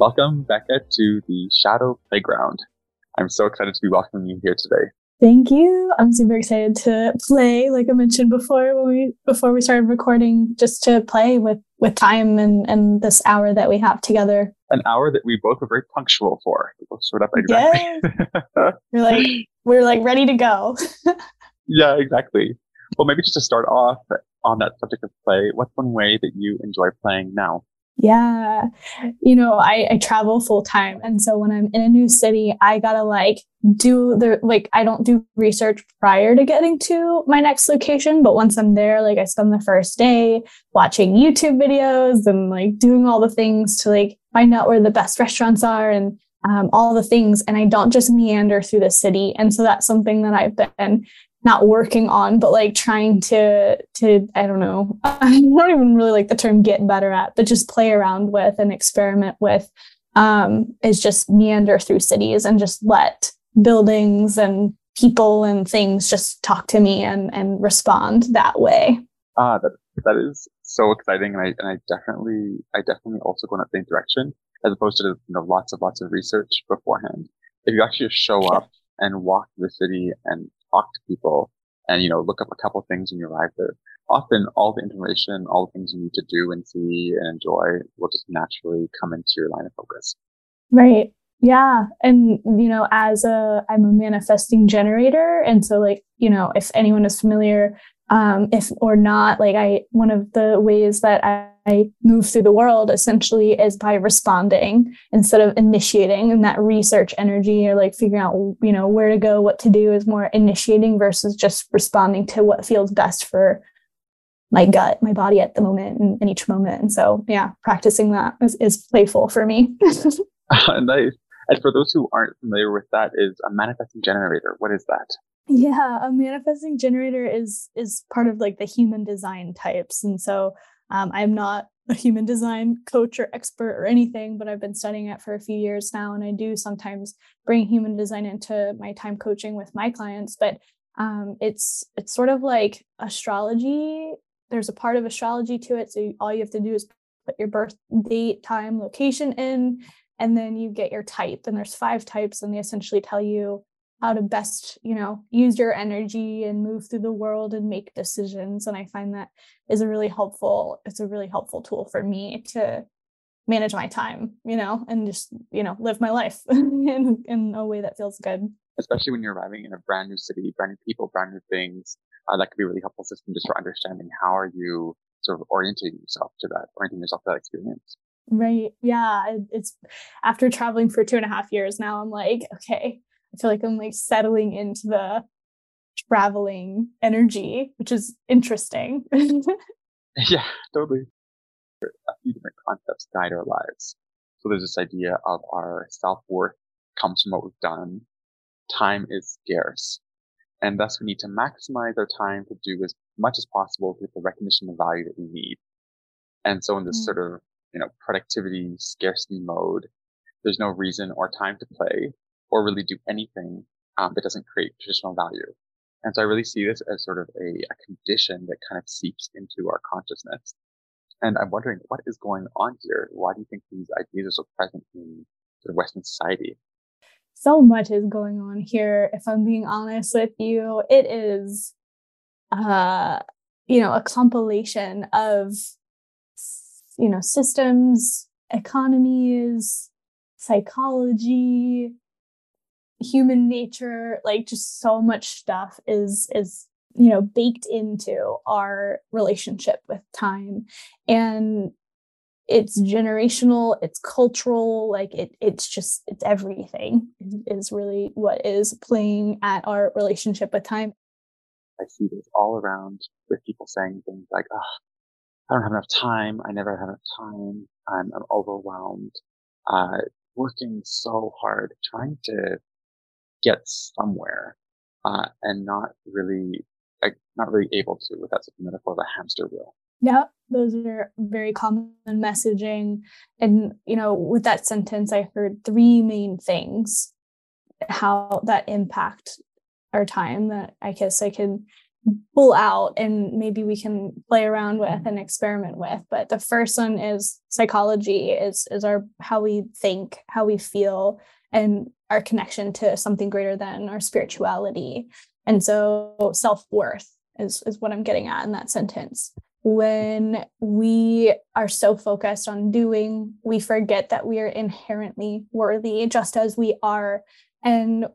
Welcome, Becca, to the Shadow Playground. I'm so excited to be welcoming you here today. Thank you. I'm super excited to play, like I mentioned before when we before we started recording, just to play with with time and and this hour that we have together. An hour that we both were very punctual for. We both showed up exactly. Yeah. we're like we're like ready to go. yeah, exactly. Well, maybe just to start off on that subject of play, what's one way that you enjoy playing now? Yeah. You know, I, I travel full time. And so when I'm in a new city, I gotta like do the, like, I don't do research prior to getting to my next location. But once I'm there, like, I spend the first day watching YouTube videos and like doing all the things to like find out where the best restaurants are and um, all the things. And I don't just meander through the city. And so that's something that I've been not working on, but like trying to to I don't know, I don't even really like the term get better at, but just play around with and experiment with um, is just meander through cities and just let buildings and people and things just talk to me and and respond that way. Ah, that that is so exciting, and I and I definitely I definitely also go in that same direction as opposed to you know lots of lots of research beforehand. If you actually show up and walk the city and talk to people and, you know, look up a couple things when you arrive there. Often all the information, all the things you need to do and see and enjoy will just naturally come into your line of focus. Right. Yeah. And, you know, as a, I'm a manifesting generator. And so like, you know, if anyone is familiar, um, if or not, like I, one of the ways that I, I move through the world essentially is by responding instead of initiating. And that research energy or like figuring out you know where to go what to do is more initiating versus just responding to what feels best for my gut my body at the moment and in each moment. And so yeah practicing that is, is playful for me. Nice. And for those who aren't familiar with that is a manifesting generator what is that? Yeah a manifesting generator is is part of like the human design types. And so um, I'm not a human design coach or expert or anything, but I've been studying it for a few years now. And I do sometimes bring human design into my time coaching with my clients. But um, it's it's sort of like astrology. There's a part of astrology to it. So all you have to do is put your birth date, time, location in, and then you get your type. And there's five types, and they essentially tell you how to best you know use your energy and move through the world and make decisions and i find that is a really helpful it's a really helpful tool for me to manage my time you know and just you know live my life in, in a way that feels good. Especially when you're arriving in a brand new city brand new people brand new things uh, that could be a really helpful system just for understanding how are you sort of orienting yourself to that orienting yourself to that experience. Right. Yeah it's after traveling for two and a half years now i'm like okay I feel like I'm like settling into the traveling energy, which is interesting. yeah, totally. A few different concepts guide our lives. So there's this idea of our self worth comes from what we've done. Time is scarce. And thus we need to maximize our time to do as much as possible to get the recognition and value that we need. And so in this mm. sort of, you know, productivity scarcity mode, there's no reason or time to play or really do anything um, that doesn't create traditional value. And so I really see this as sort of a, a condition that kind of seeps into our consciousness. And I'm wondering what is going on here? Why do you think these ideas are so present in Western society? So much is going on here. If I'm being honest with you, it is, uh, you know, a compilation of, you know, systems, economies, psychology, human nature like just so much stuff is is you know baked into our relationship with time. And it's generational it's cultural like it it's just it's everything is really what is playing at our relationship with time. I see this all around with people saying things like oh, i don't have enough time. I never have enough time. I'm, I'm overwhelmed. Uh, working so hard trying to get somewhere uh, and not really like not really able to such a metaphor of a hamster wheel. Yeah, those are very common messaging. And, you know, with that sentence, I heard three main things how that impact our time that I guess I can pull out and maybe we can play around with and experiment with but the first one is psychology is is our how we think how we feel and our connection to something greater than our spirituality. And so self-worth is is what i'm getting at in that sentence. When we are so focused on doing we forget that we are inherently worthy just as we are. And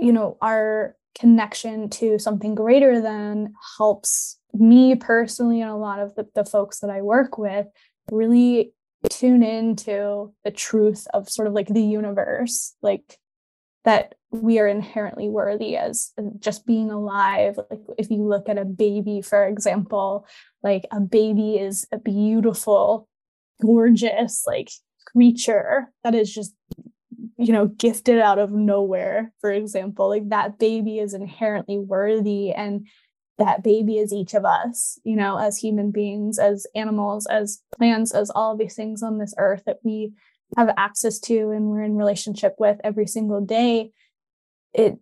you know our connection to something greater than helps me personally and a lot of the, the folks that I work with really tune into the truth of sort of like the universe, like that we are inherently worthy as uh, just being alive. Like if you look at a baby, for example, like a baby is a beautiful, gorgeous, like creature that is just you know, gifted out of nowhere, for example, like that baby is inherently worthy and that baby is each of us, you know, as human beings, as animals, as plants, as all of these things on this earth that we have access to and we're in relationship with every single day. It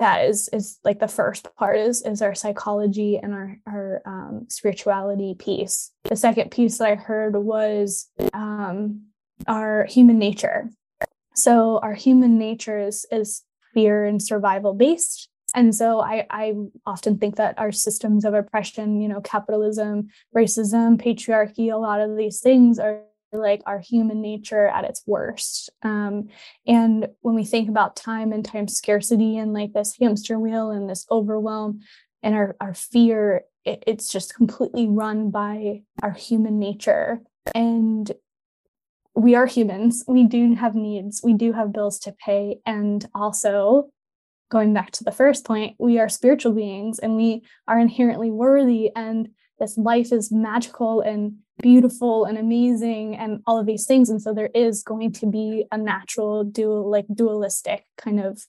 that is is like the first part is is our psychology and our our um, spirituality piece. The second piece that I heard was um, our human nature so our human nature is is fear and survival based. And so I, I often think that our systems of oppression, you know, capitalism, racism, patriarchy, a lot of these things are like our human nature at its worst. Um, and when we think about time and time scarcity and like this hamster wheel and this overwhelm and our, our fear, it, it's just completely run by our human nature. And we are humans. We do have needs. We do have bills to pay. And also, going back to the first point, we are spiritual beings and we are inherently worthy. And this life is magical and beautiful and amazing and all of these things. And so there is going to be a natural dual, like dualistic kind of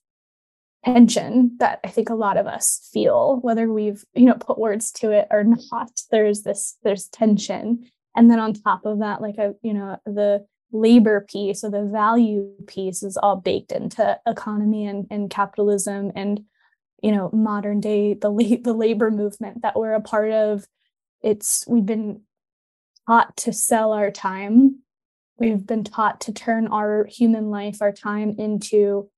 tension that I think a lot of us feel, whether we've, you know, put words to it or not, there's this, there's tension. And then on top of that, like a, you know, the labor piece or the value piece is all baked into economy and, and capitalism and you know modern day the la- the labor movement that we're a part of. It's we've been taught to sell our time. We've been taught to turn our human life our time into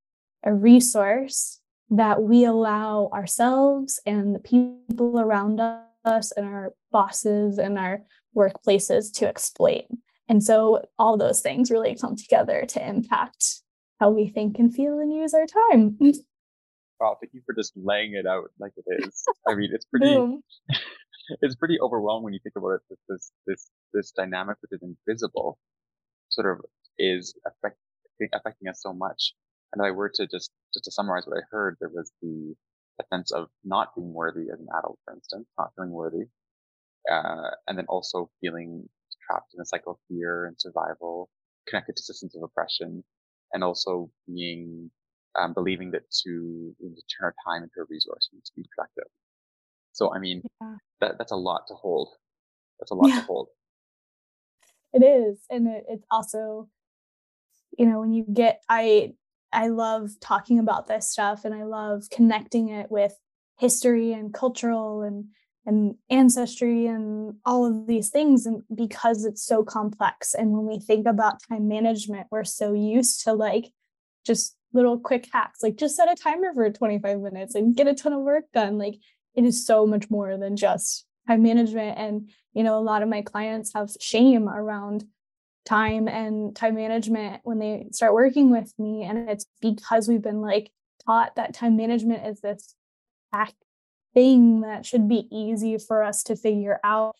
a resource that we allow ourselves and the people around us and our bosses and our workplaces to exploit and so all those things really come together to impact how we think and feel and use our time. Wow, thank you for just laying it out like it is. I mean, it's pretty, it's pretty overwhelming when you think about it. This, this, this, this dynamic, which is invisible, sort of is affecting, affecting us so much. And if I were to just, just to summarize what I heard, there was the, the sense of not being worthy as an adult, for instance, not feeling worthy. Uh, and then also feeling trapped in a cycle of fear and survival, connected to systems of oppression, and also being um, believing that to, to turn our time into a resource to be productive. So I mean, yeah. that that's a lot to hold. That's a lot yeah. to hold. It is, and it, it's also, you know, when you get I I love talking about this stuff, and I love connecting it with history and cultural and and ancestry and all of these things and because it's so complex. And when we think about time management we're so used to like just little quick hacks like just set a timer for 25 minutes and get a ton of work done. Like it is so much more than just time management. And you know a lot of my clients have shame around time and time management when they start working with me. And it's because we've been like taught that time management is this hack thing that should be easy for us to figure out.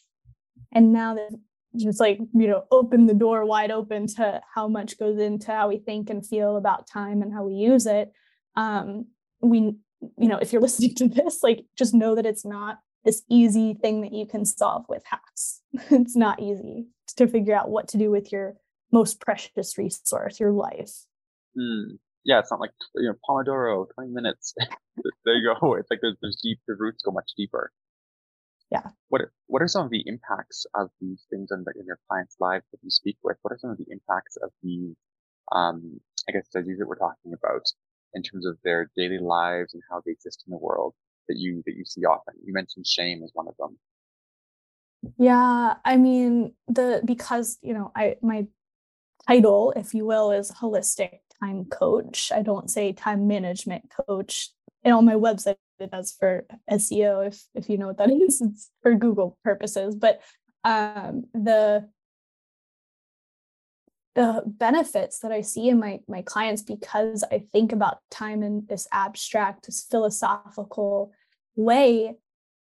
And now that just like, you know, open the door wide open to how much goes into how we think and feel about time and how we use it. Um, we, you know, if you're listening to this, like just know that it's not this easy thing that you can solve with hacks. it's not easy to figure out what to do with your most precious resource, your life. Mm yeah, it's not like you know Pomodoro, twenty minutes. there you go. It's like there's, there's deep. The roots go much deeper. Yeah. What are, What are some of the impacts of these things in, the, in your clients' lives that you speak with? What are some of the impacts of these, um, I guess, studies that we're talking about in terms of their daily lives and how they exist in the world? that you that you see often? You mentioned shame as one of them. Yeah, I mean the because you know I my title, if you will, is holistic time coach. I don't say time management coach. And on my website it does for SEO if if you know what that is. It's for Google purposes. But um the the benefits that I see in my my clients because I think about time in this abstract, this philosophical way,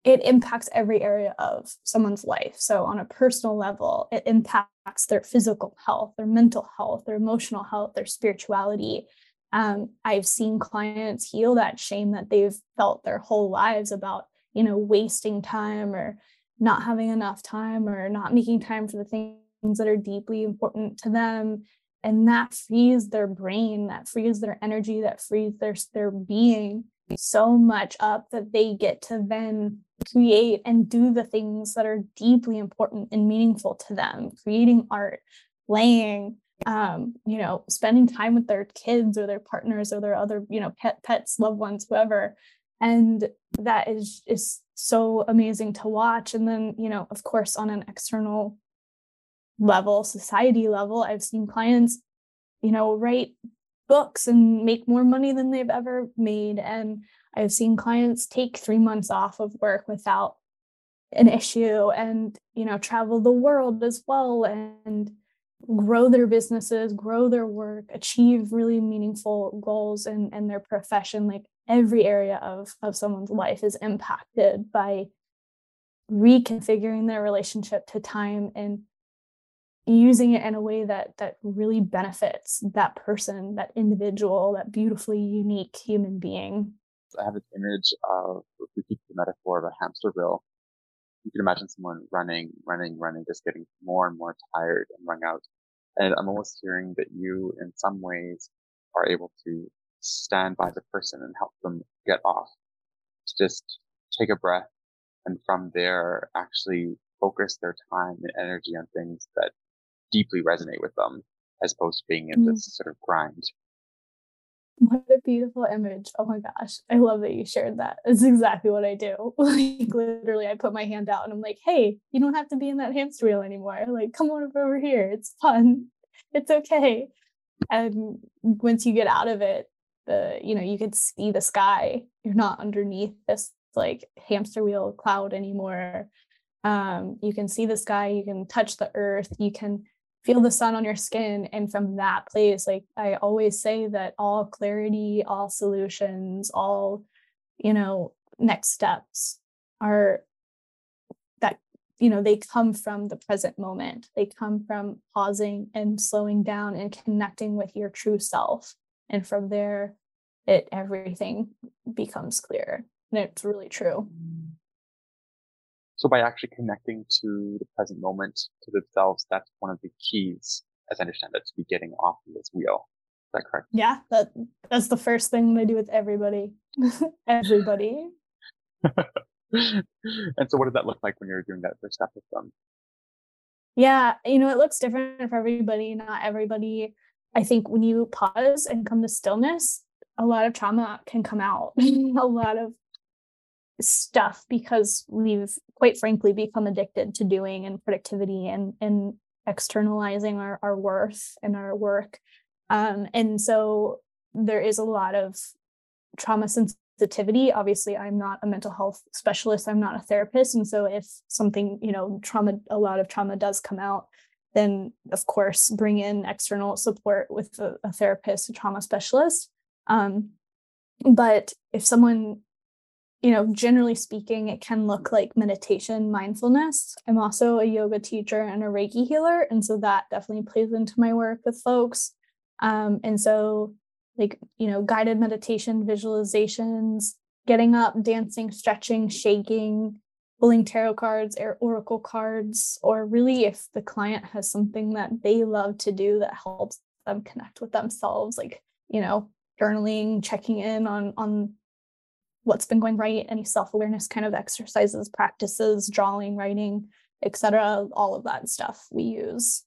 it impacts every area of someone's life. So on a personal level, it impacts their physical health, their mental health, their emotional health, their spirituality. Um, I've seen clients heal that shame that they've felt their whole lives about, you know, wasting time or not having enough time or not making time for the things that are deeply important to them and that frees their brain that frees their energy that frees their their being so much up that they get to then create and do the things that are deeply important and meaningful to them creating art playing um, you know spending time with their kids or their partners or their other you know pet pets loved ones whoever. And that is is so amazing to watch. And then you know of course on an external level, society level, I've seen clients, you know, write books and make more money than they've ever made. And I've seen clients take three months off of work without an issue and, you know, travel the world as well and grow their businesses, grow their work, achieve really meaningful goals in, in their profession. Like every area of, of someone's life is impacted by reconfiguring their relationship to time and using it in a way that that really benefits that person that individual that beautifully unique human being. I have this image of if we keep the metaphor of a hamster wheel. You can imagine someone running running running just getting more and more tired and run out. And i'm almost hearing that you in some ways are able to stand by the person and help them get off. To just take a breath and from there actually focus their time and energy on things that deeply resonate with them as opposed to being in mm. this sort of grind. What a beautiful image. Oh my gosh. I love that you shared that. It's exactly what I do. like literally I put my hand out and I'm like, hey, you don't have to be in that hamster wheel anymore. Like, come on over here. It's fun. It's okay. And once you get out of it, the you know, you could see the sky. You're not underneath this like hamster wheel cloud anymore. Um, you can see the sky, you can touch the earth, you can feel the sun on your skin and from that place like i always say that all clarity all solutions all you know next steps are that you know they come from the present moment. They come from pausing and slowing down and connecting with your true self. And from there it everything becomes clear. And it's really true so by actually connecting to the present moment, to themselves, that's one of the keys, as I understand it, to be getting off of this wheel. Is that correct? Yeah, that that's the first thing I do with everybody. everybody. and so what does that look like when you're doing that first step with them? Yeah, you know, it looks different for everybody. Not everybody. I think when you pause and come to stillness, a lot of trauma can come out. a lot of stuff because we've quite frankly become addicted to doing and productivity and and externalizing our, our worth and our work. Um, and so there is a lot of trauma sensitivity. Obviously i'm not a mental health specialist. I'm not a therapist. And so if something you know trauma a lot of trauma does come out then of course bring in external support with a, a therapist a trauma specialist. Um, but if someone you know, generally speaking, it can look like meditation, mindfulness. I'm also a yoga teacher and a Reiki healer. And so that definitely plays into my work with folks. Um, and so, like, you know, guided meditation, visualizations, getting up, dancing, stretching, shaking, pulling tarot cards or oracle cards, or really if the client has something that they love to do that helps them connect with themselves, like, you know, journaling, checking in on on what's been going right, any self-awareness kind of exercises, practices, drawing, writing, etc. All of that stuff we use.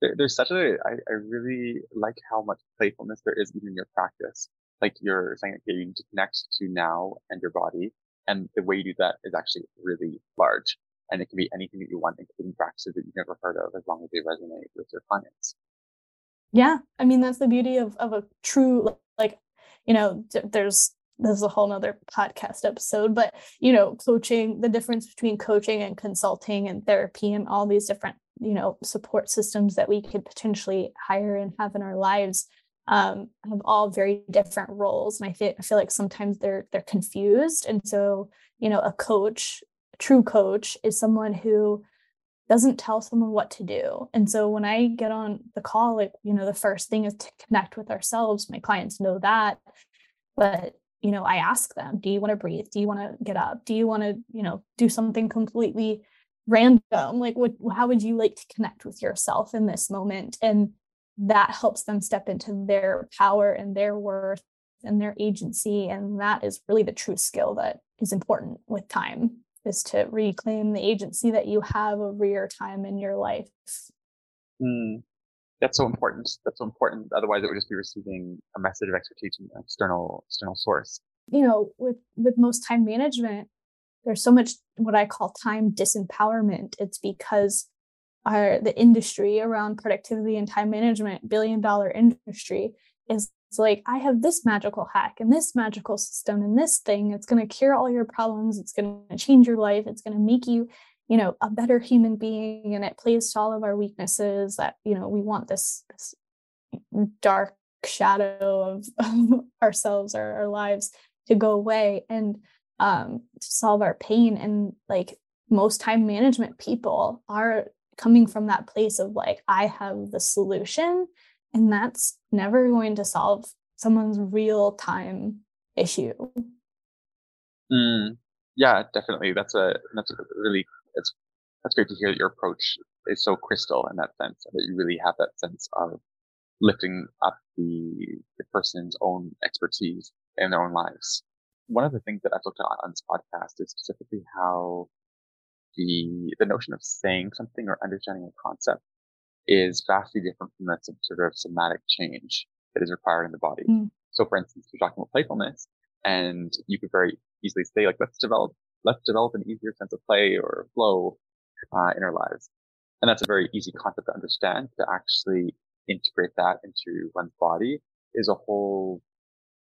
there's such a I, I really like how much playfulness there is even in your practice. like you're saying that you need to connect to now and your body. And the way you do that is actually really large. And it can be anything that you want, including practices that you've never heard of, as long as they resonate with your clients. Yeah. I mean, that's the beauty of, of a true, like, you know, there's, there's a whole nother podcast episode, but, you know, coaching, the difference between coaching and consulting and therapy and all these different, you know, support systems that we could potentially hire and have in our lives um, have all very different roles, and I feel I feel like sometimes they're they're confused. And so, you know, a coach, a true coach, is someone who doesn't tell someone what to do. And so when I get on the call, like you know, the first thing is to connect with ourselves. My clients know that, but you know, I ask them, do you want to breathe? Do you want to get up? Do you want to, you know, do something completely random? Like, what? How would you like to connect with yourself in this moment? And that helps them step into their power and their worth and their agency and that is really the true skill that is important with time is to reclaim the agency that you have over your time in your life mm, that's so important that's so important. Otherwise it would just be receiving a message of expertise from an external external source. You know with with most time management there's so much what i call time disempowerment. It's because our the industry around productivity and time management billion dollar industry is like i have this magical hack and this magical system and this thing. It's going to cure all your problems. It's going to change your life. It's going to make you you know a better human being and it plays to all of our weaknesses that you know we want this this dark shadow of, ourselves or our lives to go away and um to solve our pain. And like most time management people are coming from that place of like i have the solution and that's never going to solve someone's real time issue. Mm, yeah definitely. That's a that's a really it's that's great to hear that your approach is so crystal in that sense that you really have that sense of lifting up the, the person's own expertise in their own lives one of the things that i've looked at on this podcast is specifically how the the notion of saying something or understanding a concept is vastly different from that sort of somatic change that is required in the body. Mm. So, for instance, you're talking about playfulness, and you could very easily say, like, let's develop let's develop an easier sense of play or flow uh, in our lives, and that's a very easy concept to understand. To actually integrate that into one's body is a whole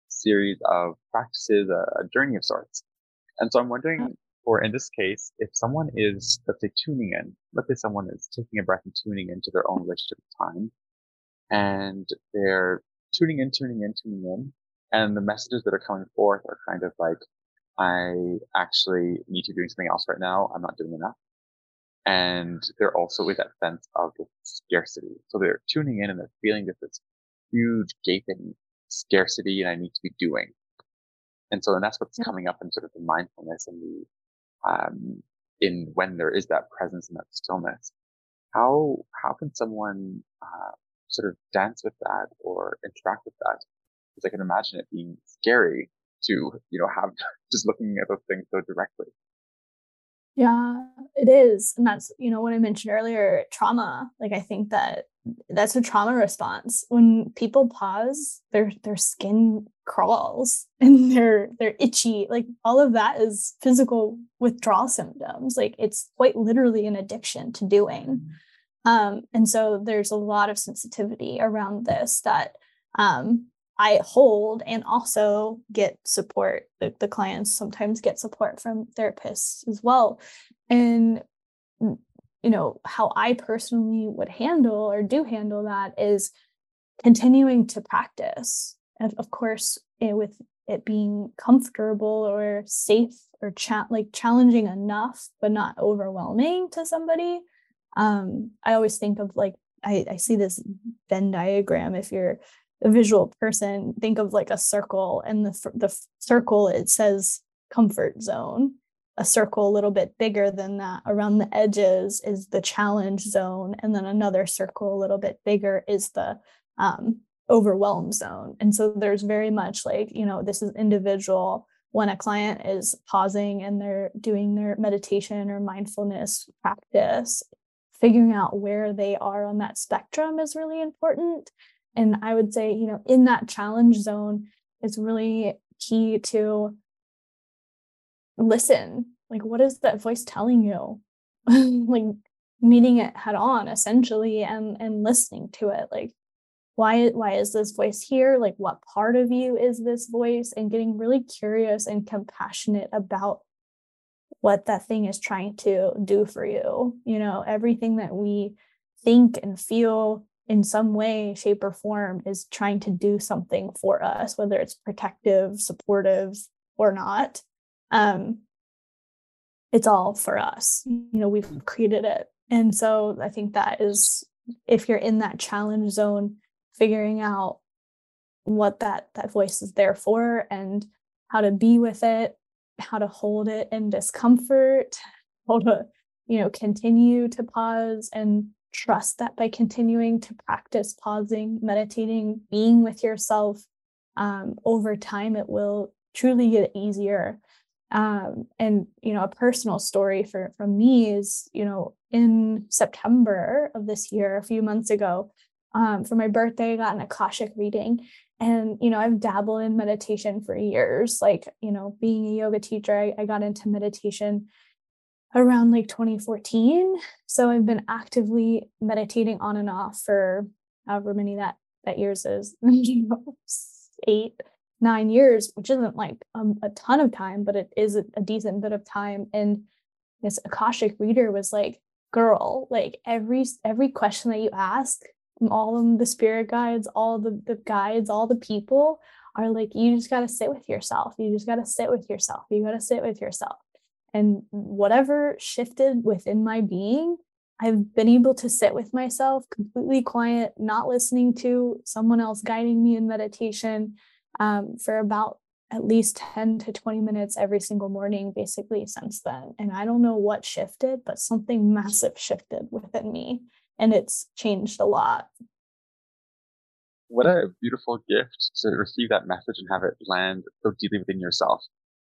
series of practices, a, a journey of sorts. And so, I'm wondering or in this case, if someone is, let's say, tuning in, let's say someone is taking a breath and tuning into their own relationship with time, and they're tuning in, tuning in, tuning in, and the messages that are coming forth are kind of like, I actually need to be doing something else right now. I'm not doing enough. And they're also with that sense of scarcity. So they're tuning in and they're feeling this, this huge gaping scarcity and I need to be doing. And so, and that's what's coming up in sort of the mindfulness and the um, in when there is that presence and that stillness. How how can someone uh, sort of dance with that or interact with that? Because I can imagine it being scary to you know have just looking at those things so directly. Yeah, it is. And that's, you know, when I mentioned earlier, trauma, like I think that that's a trauma response. When people pause, their their skin crawls and they're they're itchy. Like all of that is physical withdrawal symptoms. Like it's quite literally an addiction to doing. Mm-hmm. Um, and so there's a lot of sensitivity around this that um, I hold and also get support. The, the clients sometimes get support from therapists as well. And you know how i personally would handle or do handle that is continuing to practice and of course it, eh, with it being comfortable or safe or cha- like challenging enough but not overwhelming to somebody um, i always think of like I, I see this venn diagram if you're a visual person think of like a circle and the the circle it says comfort zone. A circle a little bit bigger than that around the edges is the challenge zone and then another circle a little bit bigger is the um, overwhelm zone. And so there's very much like you know this is individual. When a client is pausing and they're doing their meditation or mindfulness practice figuring out where they are on that spectrum is really important and i would say you know in that challenge zone it's really key to listen. Like, what is that voice telling you? like meeting it head on essentially and and listening to it. Like, why why is this voice here? Like what part of you is this voice? And getting really curious and compassionate about what that thing is trying to do for you. You know, everything that we think and feel in some way, shape, or form is trying to do something for us, whether it's protective, supportive, or not. Um, it's all for us. You know, we've created it. And so I think that is if you're in that challenge zone, figuring out what that that voice is there for and how to be with it, how to hold it in discomfort, how to, you know, continue to pause and trust that by continuing to practice pausing, meditating, being with yourself, um, over time, it will truly get easier. Um, and you know, a personal story for from me is, you know, in September of this year, a few months ago, um, for my birthday, I got an Akashic reading. And, you know, I've dabbled in meditation for years. Like, you know, being a yoga teacher, I, I got into meditation around like 2014. So I've been actively meditating on and off for however many that that years is, eight, nine years, which isn't like um, a ton of time, but it is a, a decent bit of time. And this Akashic reader was like, girl, like every every question that you ask, all of the spirit guides, all the, the guides, all the people are like, you just gotta sit with yourself. You just gotta sit with yourself. You gotta sit with yourself. And whatever shifted within my being, I've been able to sit with myself completely quiet, not listening to someone else guiding me in meditation um, for about at least 10 to 20 minutes every single morning, basically, since then. And I don't know what shifted, but something massive shifted within me. And it's changed a lot. What a beautiful gift to receive that message and have it land so deeply within yourself.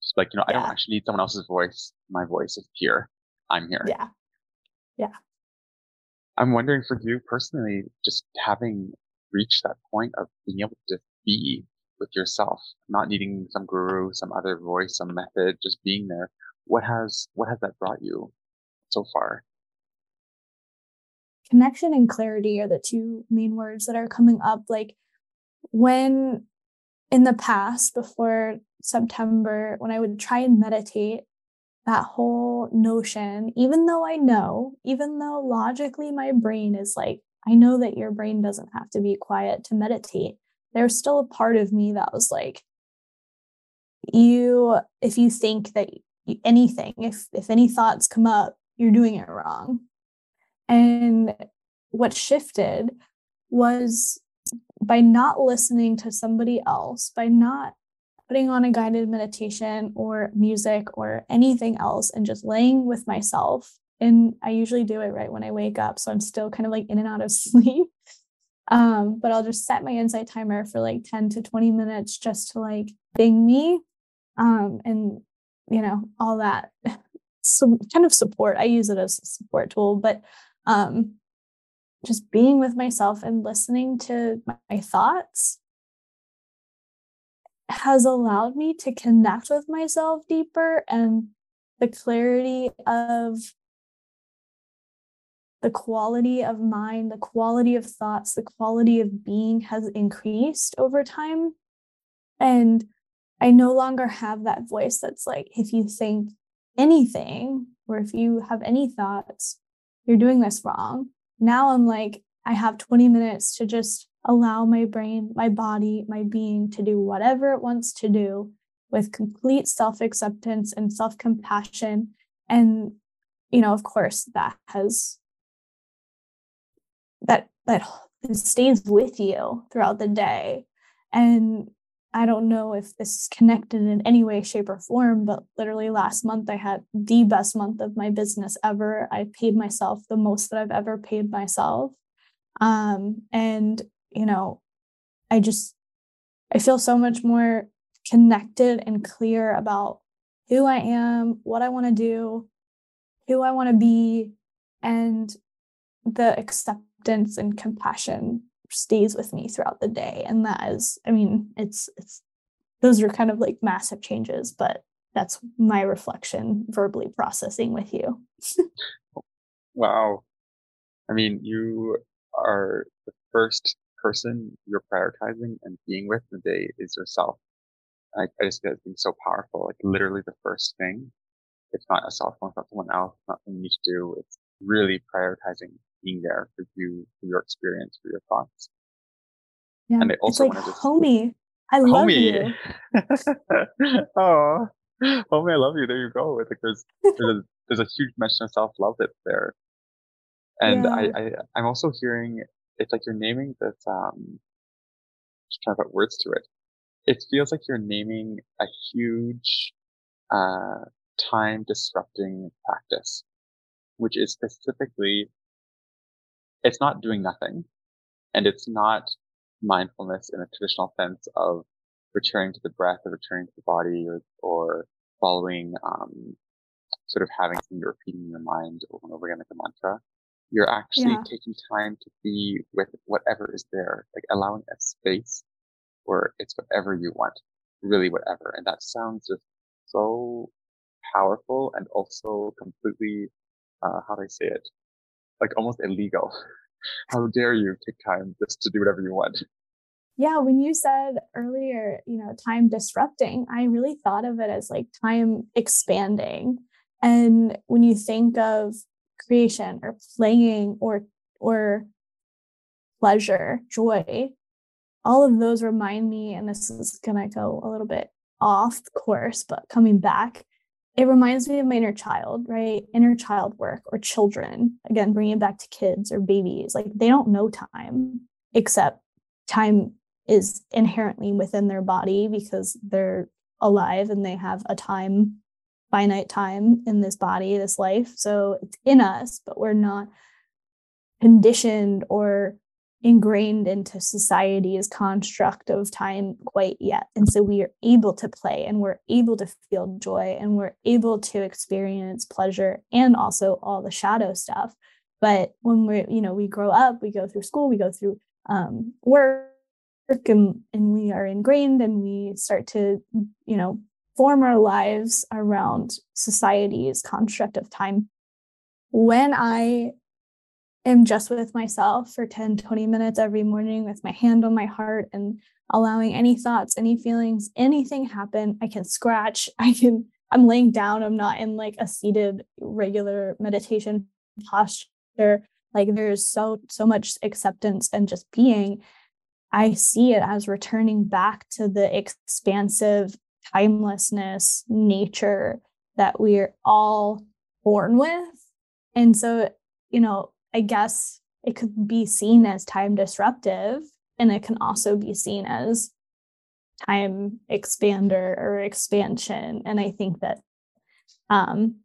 Just like, you know, yeah. I don't actually need someone else's voice. My voice is here. I'm here. Yeah. Yeah. I'm wondering for you personally, just having reached that point of being able to be with yourself, not needing some guru, some other voice, some method, just being there. What has what has that brought you so far? Connection and clarity are the two main words that are coming up. Like when in the past, before September, when I would try and meditate, that whole notion, even though I know, even though logically my brain is like, I know that your brain doesn't have to be quiet to meditate, there's still a part of me that was like, you, if you think that anything, if if any thoughts come up, you're doing it wrong. And what shifted was by not listening to somebody else, by not putting on a guided meditation or music or anything else and just laying with myself. And I usually do it right when I wake up. So I'm still kind of like in and out of sleep. Um, but I'll just set my insight timer for like 10 to 20 minutes just to like ding me. Um, and you know, all that some kind of support. I use it as a support tool, but um just being with myself and listening to my thoughts has allowed me to connect with myself deeper and the clarity of the quality of mind, the quality of thoughts, the quality of being has increased over time. And I no longer have that voice that's like, if you think anything or if you have any thoughts, you're doing this wrong. Now I'm like, I have 20 minutes to just allow my brain, my body, my being to do whatever it wants to do with complete self acceptance and self compassion. And, you know, of course, that has that that stays with you throughout the day. And I don't know if this is connected in any way, shape, or form, but literally last month I had the best month of my business ever. I paid myself the most that I've ever paid myself. Um, and you know, I just I feel so much more connected and clear about who I am, what I want to do, who I want to be, and the acceptance and compassion stays with me throughout the day. And that is, I mean, it's it's those are kind of like massive changes, but that's my reflection verbally processing with you. wow. I mean, you are the first person you're prioritizing and being with in the day is yourself. I, I just get being so powerful. Like literally the first thing. It's not a cell phone, it's not someone else, it's not something you need to do. It's really prioritizing being there for you, for your experience, for your thoughts. Yeah. And I also it's like, just, homie, I love homie. you. oh, homie, I love you. There you go. Like there's there's a, there's a huge mention of self love that's there, and yeah. I, I I'm also hearing it's like you're naming this um just trying to put words to it. It feels like you're naming a huge uh time disrupting practice, which is specifically it's not doing nothing and it's not mindfulness in a traditional sense of returning to the breath or returning to the body or, or following um, sort of having something repeating in your mind over and over again like a mantra you're actually yeah. taking time to be with whatever is there like allowing a space where it's whatever you want really whatever and that sounds just so powerful and also completely uh, how do i say it? Like almost illegal. How dare you take time just to do whatever you want? Yeah when you said earlier you know time disrupting i really thought of it as like time expanding. And when you think of creation or playing or or pleasure joy all of those remind me and this is to go a little bit off course but coming back it reminds me of my inner child right? Inner child work or children. Again bringing it back to kids or babies like they don't know time except time is inherently within their body because they're alive and they have a time finite time in this body this life. So it's in us but we're not conditioned or ingrained into society's construct of time quite yet. And so we are able to play and we're able to feel joy and we're able to experience pleasure and also all the shadow stuff. But when we're you know we grow up we go through school we go through um, work and, and we are ingrained and we start to you know form our lives around society's construct of time. When i am just with myself for 10 20 minutes every morning with my hand on my heart and allowing any thoughts any feelings anything happen i can scratch i can i'm laying down i'm not in like a seated regular meditation posture. Like there's so so much acceptance and just being. I see it as returning back to the expansive timelessness nature that we're all born with. And so, you know, I guess it could be seen as time disruptive, and it can also be seen as time expander or expansion. And I think that um,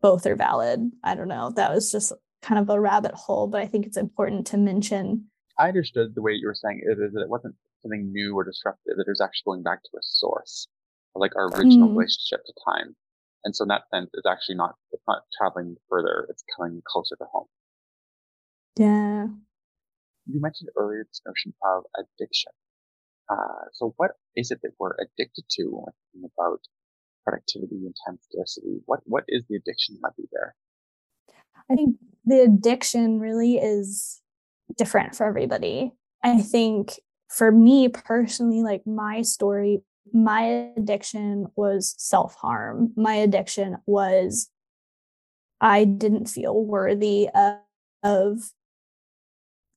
both are valid. I don't know. That was just kind of a rabbit hole, but I think it's important to mention I understood the way you were saying it is that it wasn't something new or disruptive, that it was actually going back to a source, like our original mm. relationship to time. And so in that sense, it's actually not, it's not traveling further, it's coming closer to home. Yeah. You mentioned earlier this notion of addiction. Uh, so what is it that we're addicted to when we're thinking about productivity and time scarcity? What, what is the addiction that might be there? I think the addiction really is different for everybody. I think for me personally, like my story, my addiction was self harm. My addiction was I didn't feel worthy of, of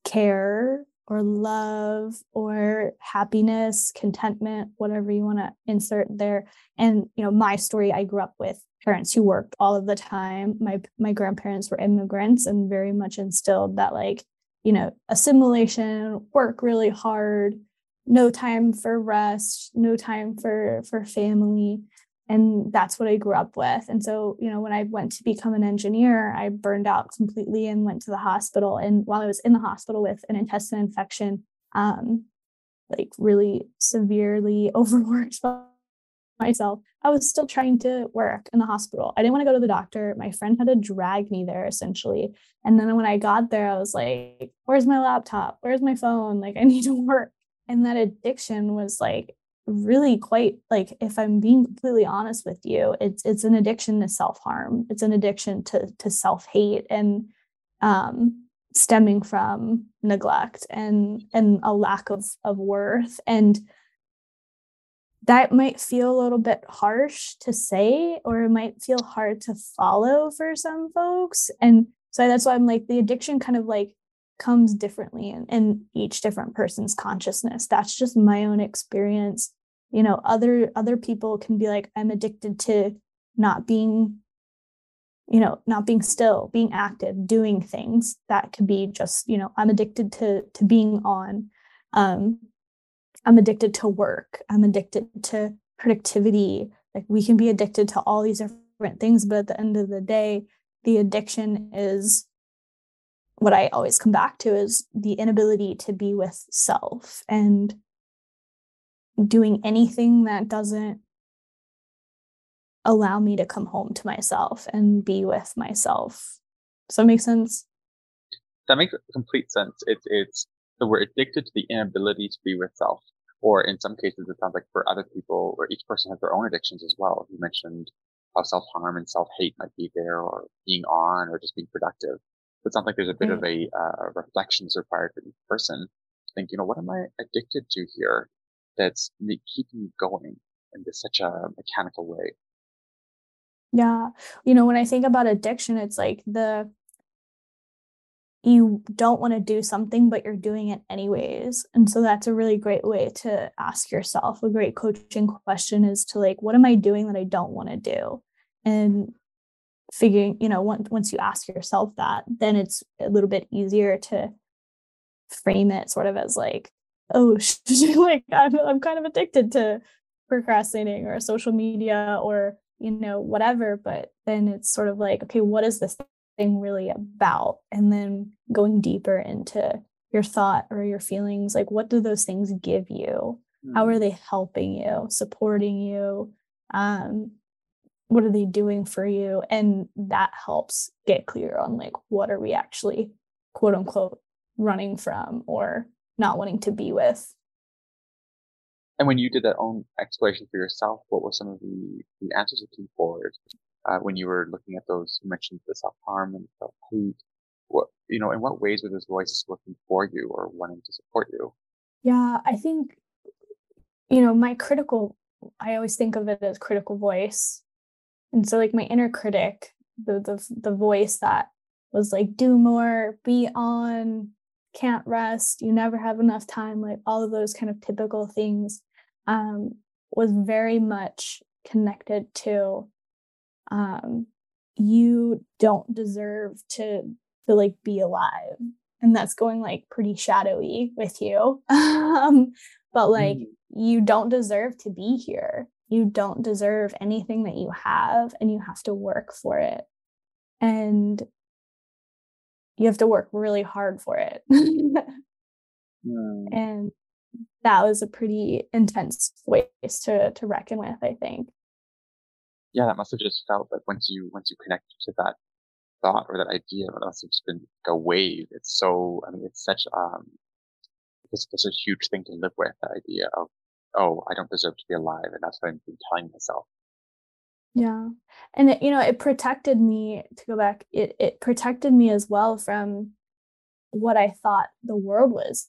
care or love or happiness, contentment, whatever you want to insert there. And you know, my story, I grew up with parents who worked all of the time. My my grandparents were immigrants and very much instilled that like you know, assimilation, work really hard, no time for rest, no time for for family. And that's what I grew up with. And so, you know, when I went to become an engineer, I burned out completely and went to the hospital. And while I was in the hospital with an intestinal infection, um, like really severely overworked myself, I was still trying to work in the hospital. I didn't want to go to the doctor. My friend had to drag me there essentially. And then when I got there, I was like, where's my laptop? Where's my phone? Like, I need to work. And that addiction was like really quite like if i'm being completely honest with you it's it's an addiction to self-harm. It's an addiction to to self-hate and um stemming from neglect and and a lack of of worth. And that might feel a little bit harsh to say or it might feel hard to follow for some folks. And so that's why i'm like the addiction kind of like comes differently in, in each different person's consciousness. That's just my own experience. You know other other people can be like i'm addicted to not being you know not being still being active doing things. That could be just you know i'm addicted to to being on um i'm addicted to work i'm addicted to productivity. Like we can be addicted to all these different things but at the end of the day the addiction is what I always come back to is the inability to be with self and doing anything that doesn't allow me to come home to myself and be with myself. Does that make sense? That makes complete sense. It's it's so we're addicted to the inability to be with self. Or in some cases, it sounds like for other people, where each person has their own addictions as well. You mentioned how self harm and self hate might be there, or being on, or just being productive it sounds like there's a bit of a uh, reflections required for each person. Think, you know, what am I addicted to here that's keeping me going in this such a mechanical way? Yeah. You know, when I think about addiction, it's like the you don't want to do something, but you're doing it anyways. And so that's a really great way to ask yourself. A great coaching question is to like, what am I doing that I don't want to do? And figuring, you know, once once you ask yourself that, then it's a little bit easier to frame it sort of as like, oh, like I'm I'm kind of addicted to procrastinating or social media or you know whatever. But then it's sort of like, okay, what is this thing really about? And then going deeper into your thought or your feelings, like what do those things give you? How are mm. they helping you, supporting you? Um, what are they doing for you? And that helps get clear on like what are we actually quote unquote running from or not wanting to be with. And when you did that own exploration for yourself what were some of the, the answers came forward uh, when you were looking at those you mentioned the self-harm and self-hate? What you know in what ways were those voices working for you or wanting to support you? Yeah i think you know my critical i always think of it as critical voice and so like my inner critic the the, the voice that was like do more be on can't rest you never have enough time like all of those kind of typical things um, was very much connected to um, you don't deserve to to like be alive. And that's going like pretty shadowy with you. Um, but like mm. you don't deserve to be here you don't deserve anything that you have and you have to work for it. And you have to work really hard for it. Mm. and that was a pretty intense ways to to reckon with i think. Yeah that must have just felt like once you once you connect to that thought or that idea it must have just been like a wave. It's so i mean it's such um it's, it's a huge thing to live with the idea of oh, I don't deserve to be alive. And that's what I've been telling myself. Yeah. And it, you know, it protected me to go back, it it protected me as well from what I thought the world was.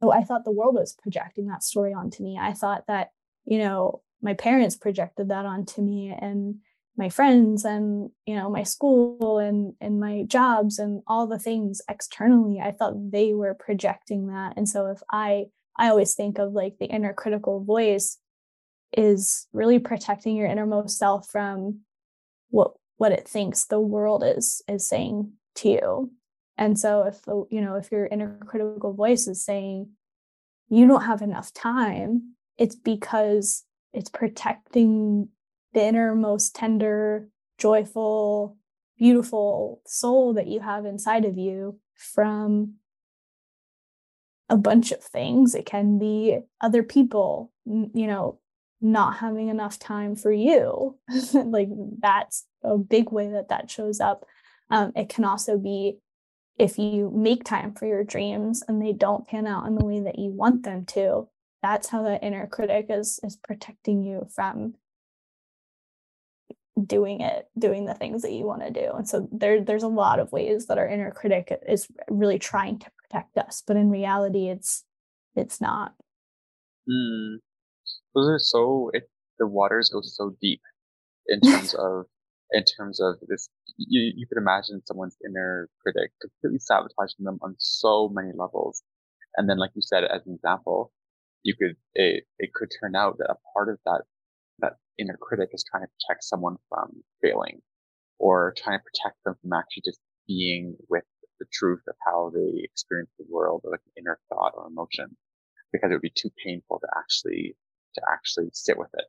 Oh, I thought the world was projecting that story onto me. I thought that, you know, my parents projected that onto me and my friends and you know my school and and my jobs and all the things externally i thought they were projecting that and so if i I always think of like the inner critical voice is really protecting your innermost self from what what it thinks the world is is saying to you. And so if the you know if your inner critical voice is saying you don't have enough time, it's because it's protecting the innermost tender, joyful, beautiful soul that you have inside of you from a bunch of things. It can be other people, you know, not having enough time for you. like that's a big way that that shows up. Um, it can also be if you make time for your dreams and they don't pan out in the way that you want them to, that's how the inner critic is is protecting you from doing it doing the things that you want to do and so there there's a lot of ways that our inner critic is really trying to protect us but in reality it's it's not mm. those are so it, the waters go so deep in terms of in terms of this you, you could imagine someone's inner critic completely sabotaging them on so many levels and then like you said as an example you could it, it could turn out that a part of that that inner critic is trying to protect someone from failing or trying to protect them from actually just being with truth of how they experience the world or like an inner thought or emotion because it would be too painful to actually to actually sit with it.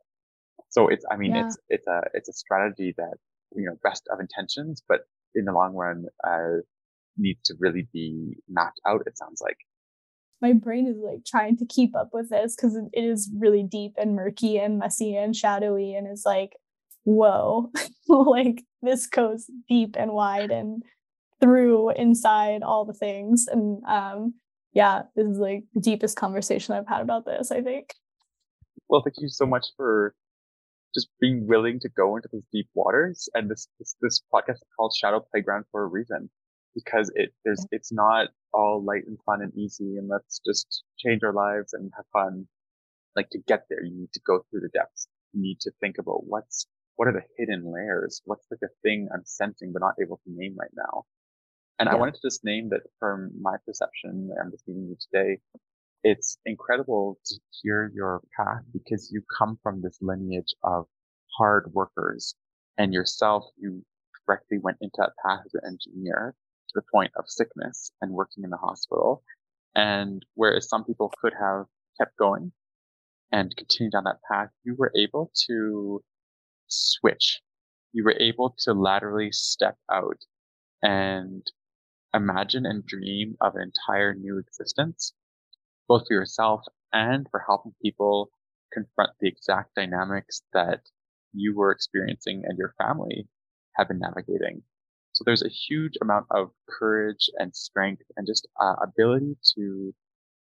So it's i mean yeah. it's it's a it's a strategy that you know best of intentions but in the long run uh needs to really be mapped out it sounds like. My brain is like trying to keep up with this because it is really deep and murky and messy and shadowy and it's like whoa. Like this goes deep and wide and through inside all the things and um yeah this is like the deepest conversation i've had about this i think well thank you so much for just being willing to go into those deep waters and this this, this podcast is called shadow playground for a reason because it there's it's not all light and fun and easy and let's just change our lives and have fun. Like to get there, you need to go through the depths. You need to think about what's what are the hidden layers? What's like a thing I'm sensing but not able to name right now? And yeah. I wanted to just name that from my perception, I'm just meeting you today. It's incredible to hear your path because you come from this lineage of hard workers and yourself, you directly went into that path as an engineer to the point of sickness and working in the hospital. And whereas some people could have kept going and continued down that path, you were able to switch. You were able to laterally step out and imagine and dream of an entire new existence, both for yourself and for helping people confront the exact dynamics that you were experiencing and your family have been navigating. So there's a huge amount of courage and strength and just uh, ability to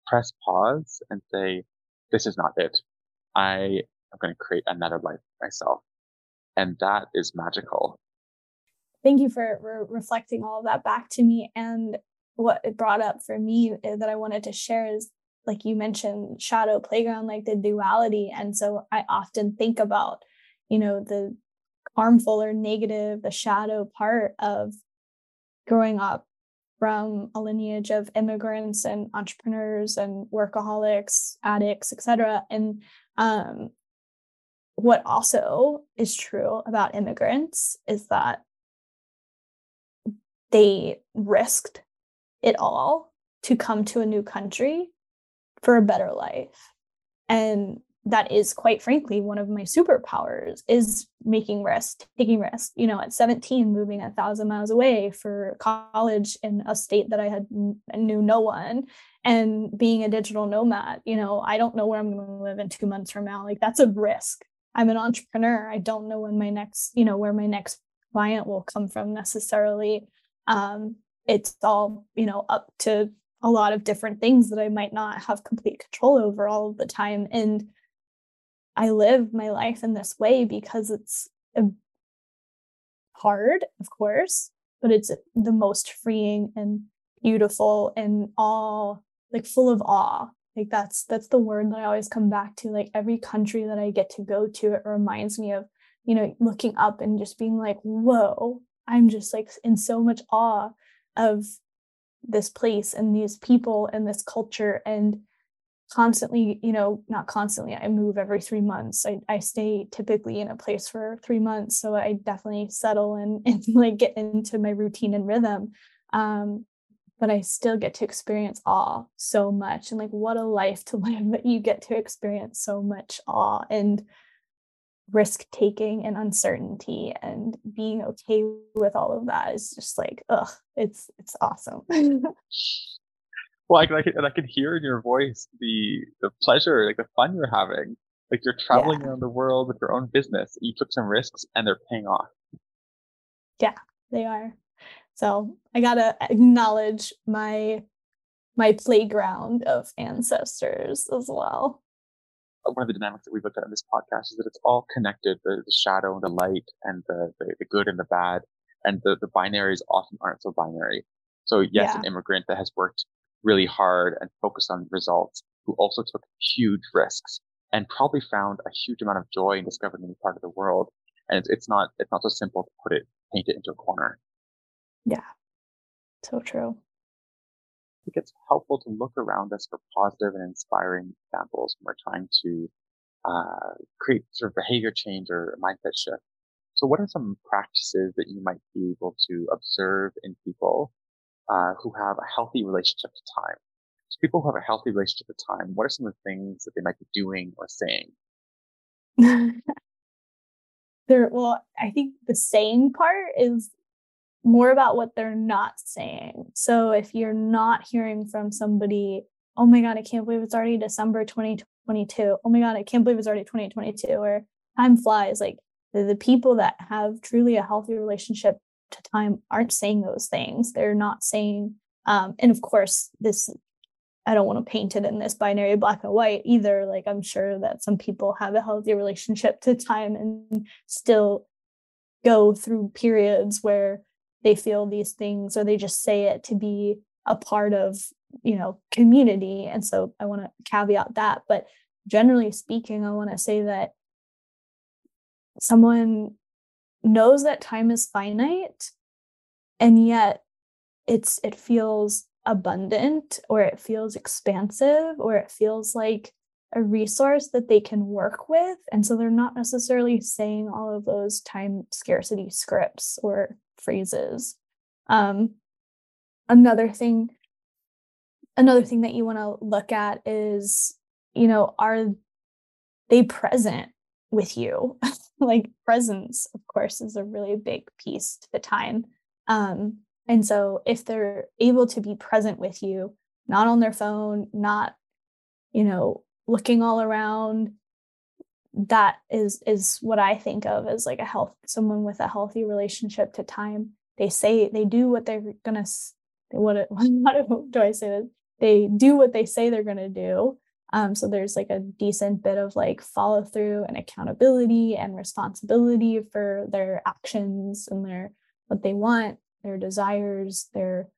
press pause and say, this is not it. I am going to create another life for myself. And that is magical. Thank you for re- reflecting all of that back to me. And what it brought up for me eh, that I wanted to share is like you mentioned shadow playground like the duality and so i often think about you know the harmful or negative, the shadow part of growing up from a lineage of immigrants and entrepreneurs and workaholics, addicts, etc. And um, what also is true about immigrants is that they risked it all to come to a new country for a better life. And that is quite frankly one of my superpowers is making risks taking risks you know at 17 moving a thousand miles away for college in a state that i had knew no one and being a digital nomad you know i don't know where i'm going to live in two months from now. Like that's a risk. I'm an entrepreneur. I don't know when my next you know where my next client will come from necessarily um it's all you know up to a lot of different things that i might not have complete control over all of the time and I live my life in this way because it's hard, of course, but it's the most freeing and beautiful and all like full of awe. Like that's that's the word that I always come back to. Like every country that I get to go to, it reminds me of, you know, looking up and just being like, whoa, I'm just like in so much awe of this place and these people and this culture and constantly you know not constantly i move every three months. I, I stay typically in a place for three months so i definitely settle and, and like get into my routine and rhythm. Um, but i still get to experience awe so much and like what a life to live that you get to experience so much awe and risk taking and uncertainty and being okay with all of that is just like ugh it's it's awesome Well, I, I, can, I can hear in your voice the the pleasure, like the fun you're having. Like you're traveling yeah. around the world with your own business. You took some risks, and they're paying off. Yeah, they are. So I gotta acknowledge my my playground of ancestors as well. One of the dynamics that we've looked at in this podcast is that it's all connected the, the shadow and the light and the, the, the, good and the bad and the, the binaries often aren't so binary. So yes yeah. an immigrant that has worked really hard and focused on results who also took huge risks and probably found a huge amount of joy in discovering a new part of the world. And it's, it's not it's not so simple to put it paint it into a corner. Yeah. So true think it's helpful to look around us for positive and inspiring examples when we're trying to uh, create sort of behavior change or mindset shift. So, what are some practices that you might be able to observe in people uh, who have a healthy relationship to time? So, people who have a healthy relationship to time, what are some of the things that they might be doing or saying? there, well, I think the saying part is more about what they're not saying. So if you're not hearing from somebody, oh my God, I can't believe it's already December 2022. Oh my God, I can't believe it's already 2022, or time flies. Like the, people that have truly a healthy relationship to time aren't saying those things. They're not saying, um, and of course, this I don't want to paint it in this binary black and white either. Like I'm sure that some people have a healthy relationship to time and still go through periods where they feel these things or they just say it to be a part of you know community. And so i want to caveat that. But generally speaking i want to say that someone knows that time is finite and yet it's it feels abundant or it feels expansive or it feels like a resource that they can work with. And so they're not necessarily saying all of those time scarcity scripts or phrases. Um, another thing, another thing that you want to look at is, you know, are they present with you? like presence, of course, is a really big piece to the time. Um, and so if they're able to be present with you, not on their phone, not, you know, looking all around, that is is what I think of as like a health someone with a healthy relationship to time. They say they do what they're gonna what what do I say that they do what they say they're gonna do. Um, so there's like a decent bit of like follow through and accountability and responsibility for their actions and their what they want, their desires, their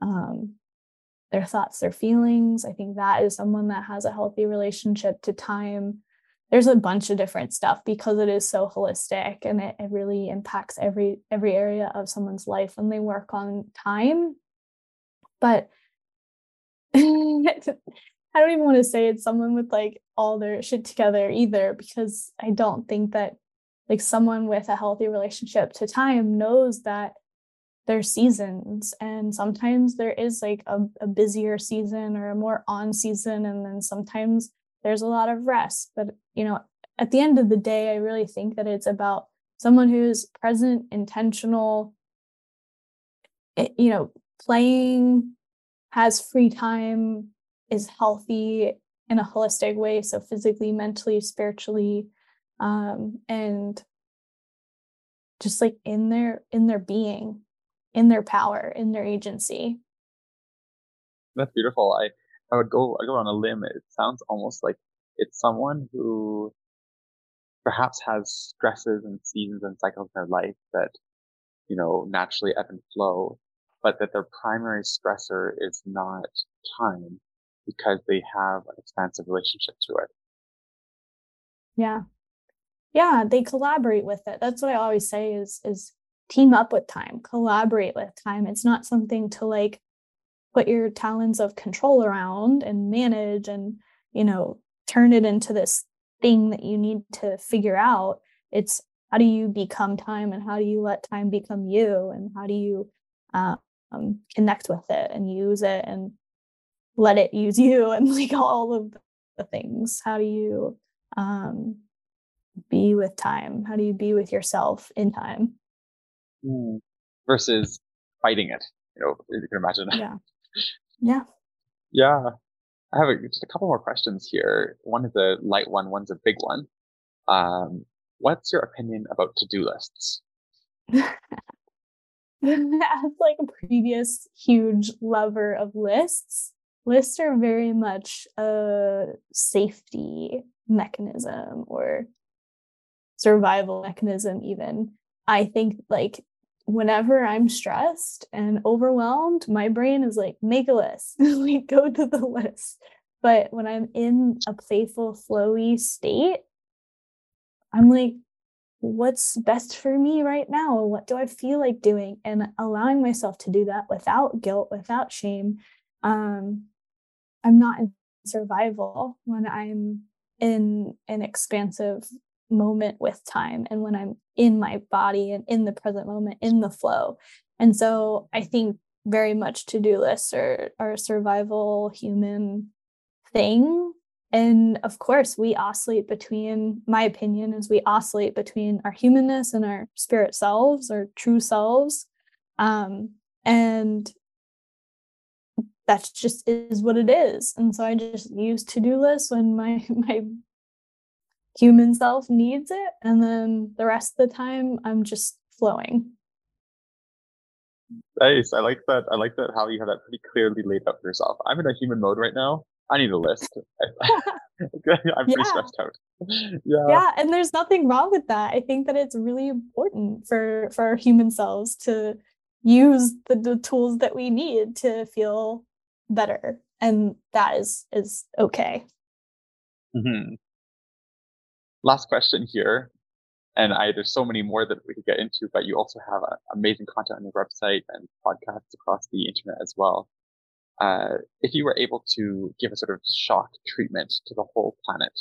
um, their thoughts, their feelings. I think that is someone that has a healthy relationship to time there's a bunch of different stuff because it is so holistic and it, it really impacts every every area of someone's life when they work on time. But i don't even want to say it's someone with like all their shit together either because i don't think that like someone with a healthy relationship to time knows that there's seasons and sometimes there is like a, a busier season or a more on season and then sometimes there's a lot of rest. But you know at the end of the day i really think that it's about someone who's present intentional eh, you know playing has free time is healthy in a holistic way so physically mentally spiritually um, and just like in their in their being in their power in their agency. That's beautiful. I I would go I go on a limb. It sounds almost like it's someone who perhaps has stresses and seasons and cycles in their life that you know naturally ebb and flow, but that their primary stressor is not time because they have an expansive relationship to it. Yeah. Yeah, they collaborate with it. That's what I always say is is team up with time, collaborate with time. It's not something to like put your talons of control around and manage and you know turn it into this thing that you need to figure out. It's how do you become time and how do you let time become you and how do you um, connect with it and use it and let it use you and like all of the things. How do you um, be with time? How do you be with yourself in time? Mm. versus fighting it you know you can imagine. Yeah yeah. Yeah. I have a, just a couple more questions here. One is a light one, one's a big one. Um, what's your opinion about to-do lists? As like a previous huge lover of lists, lists are very much a safety mechanism or survival mechanism even i think like whenever i'm stressed and overwhelmed my brain is like make a list. Like go to the list. But when i'm in a playful flowy state i'm like what's best for me right now? What do i feel like doing? And allowing myself to do that without guilt without shame um i'm not in survival when i'm in an expansive moment with time and when I'm in my body and in the present moment, in the flow. And so I think very much to do lists are, are a survival human thing. And of course, we oscillate between, my opinion is we oscillate between our humanness and our spirit selves, our true selves. Um, and that just is what it is. And so I just use to-do lists when my my human self needs it. And then the rest of the time I'm just flowing. Nice. I like that. I like that how you have that pretty clearly laid out for yourself. I'm in a human mode right now. I need a list. I'm pretty yeah. stressed out. Yeah. Yeah, and there's nothing wrong with that. I think that it's really important for for our human selves to use the, the tools that we need to feel better and that is is okay mm-hmm. Last question here and I there's so many more that we could get into, but you also have uh, amazing content on your website and podcasts across the internet as well. Uh, if you were able to give a sort of shock treatment to the whole planet,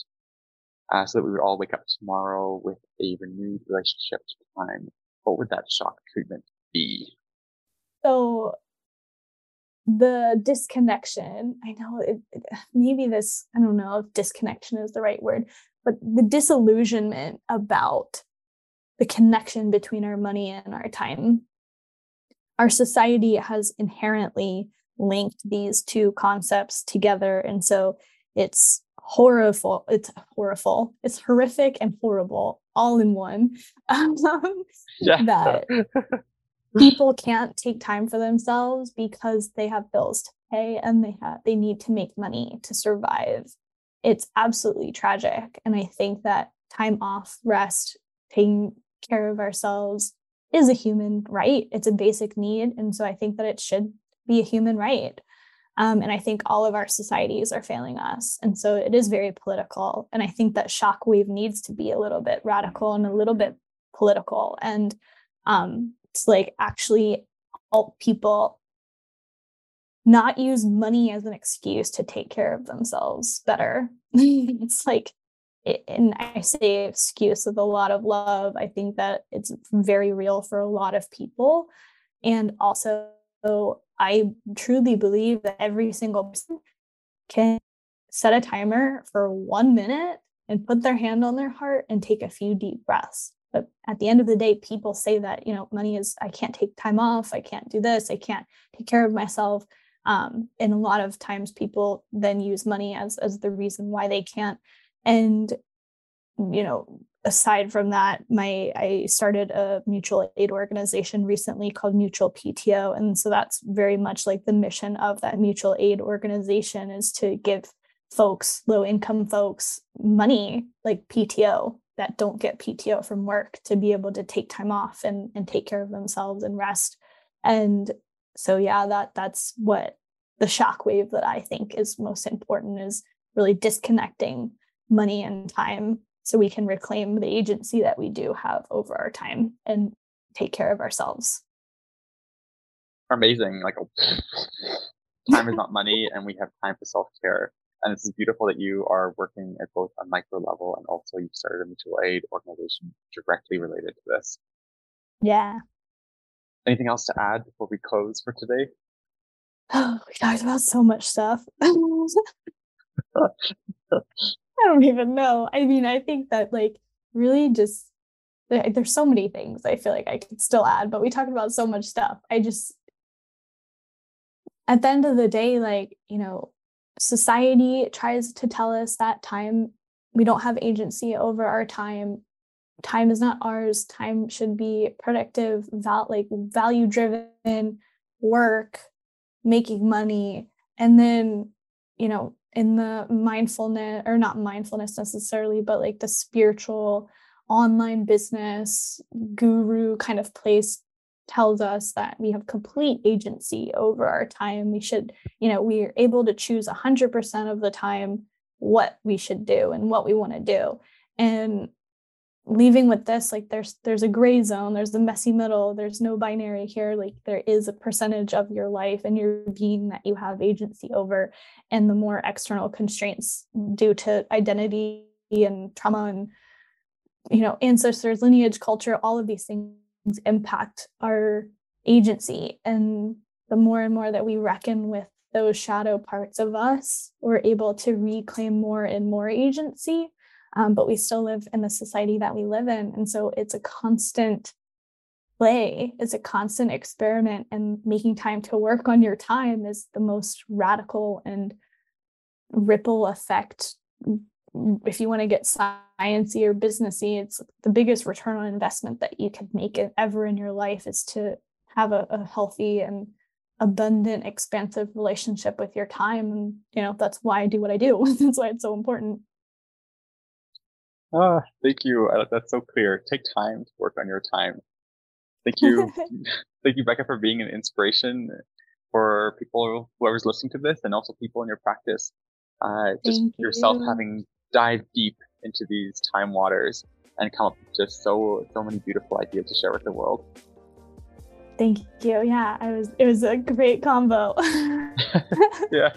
uh, so that we would all wake up tomorrow with a renewed relationship to time, what would that shock treatment be? So the disconnection i know it, it, maybe this i don't know if disconnection is the right word but the disillusionment about the connection between our money and our time. Our society has inherently linked these two concepts together and so it's horrible it's horrible it's horrific and horrible all in one. Um, yeah. that people can't take time for themselves because they have bills to pay and they have they need to make money to survive it's absolutely tragic. And i think that time off rest taking care of ourselves is a human right. It's a basic need. And so i think that it should be a human right. Um, and i think all of our societies are failing us. And so it is very political. And i think that shockwave needs to be a little bit radical and a little bit political. And um, to like actually help people not use money as an excuse to take care of themselves better. it's like, and I say excuse with a lot of love. I think that it's very real for a lot of people. And also, I truly believe that every single person can set a timer for one minute and put their hand on their heart and take a few deep breaths. But at the end of the day, people say that, you know, money is, I can't take time off, I can't do this, I can't take care of myself. Um, and a lot of times people then use money as as the reason why they can't. And, you know, aside from that, my I started a mutual aid organization recently called Mutual PTO. And so that's very much like the mission of that mutual aid organization is to give folks, low income folks, money like PTO that don't get PTO from work to be able to take time off and, and take care of themselves and rest. And so yeah, that that's what the shockwave that I think is most important is really disconnecting money and time so we can reclaim the agency that we do have over our time and take care of ourselves. Amazing. Like time is not money and we have time for self-care and it's beautiful that you are working at both a micro level and also you've started a mutual aid organization directly related to this. Yeah. Anything else to add before we close for today? Oh, we talked about so much stuff. I don't even know. I mean, I think that like really just there's so many things I feel like I could still add, but we talked about so much stuff. I just at the end of the day, like, you know, society tries to tell us that time we don't have agency over our time time is not ours time should be productive val- like value driven work making money and then you know in the mindfulness or not mindfulness necessarily, but like the spiritual online business guru kind of place tells us that we have complete agency over our time. We should, you know, we are able to choose 100% of the time what we should do and what we want to do. And leaving with this like there's there's a gray zone there's the messy middle there's no binary here like there is a percentage of your life and your being that you have agency over and the more external constraints due to identity and trauma and you know ancestors lineage culture all of these things impact our agency. And the more and more that we reckon with those shadow parts of us we're able to reclaim more and more agency um, but we still live in the society that we live in. And so it's a constant play, it's a constant experiment, and making time to work on your time is the most radical and ripple effect. If you want to get sciencey or businessy, it's the biggest return on investment that you could make ever in your life is to have a, a healthy and abundant, expansive relationship with your time. And you know, that's why I do what I do. that's why it's so important. Ah, thank you. That's so clear. Take time to work on your time. Thank you. thank you, Becca, for being an inspiration for people, whoever's listening to this, and also people in your practice. Uh, just thank yourself you. having dived deep into these time waters and come up with just so so many beautiful ideas to share with the world. Thank you. Yeah, I was. It was a great combo. yeah.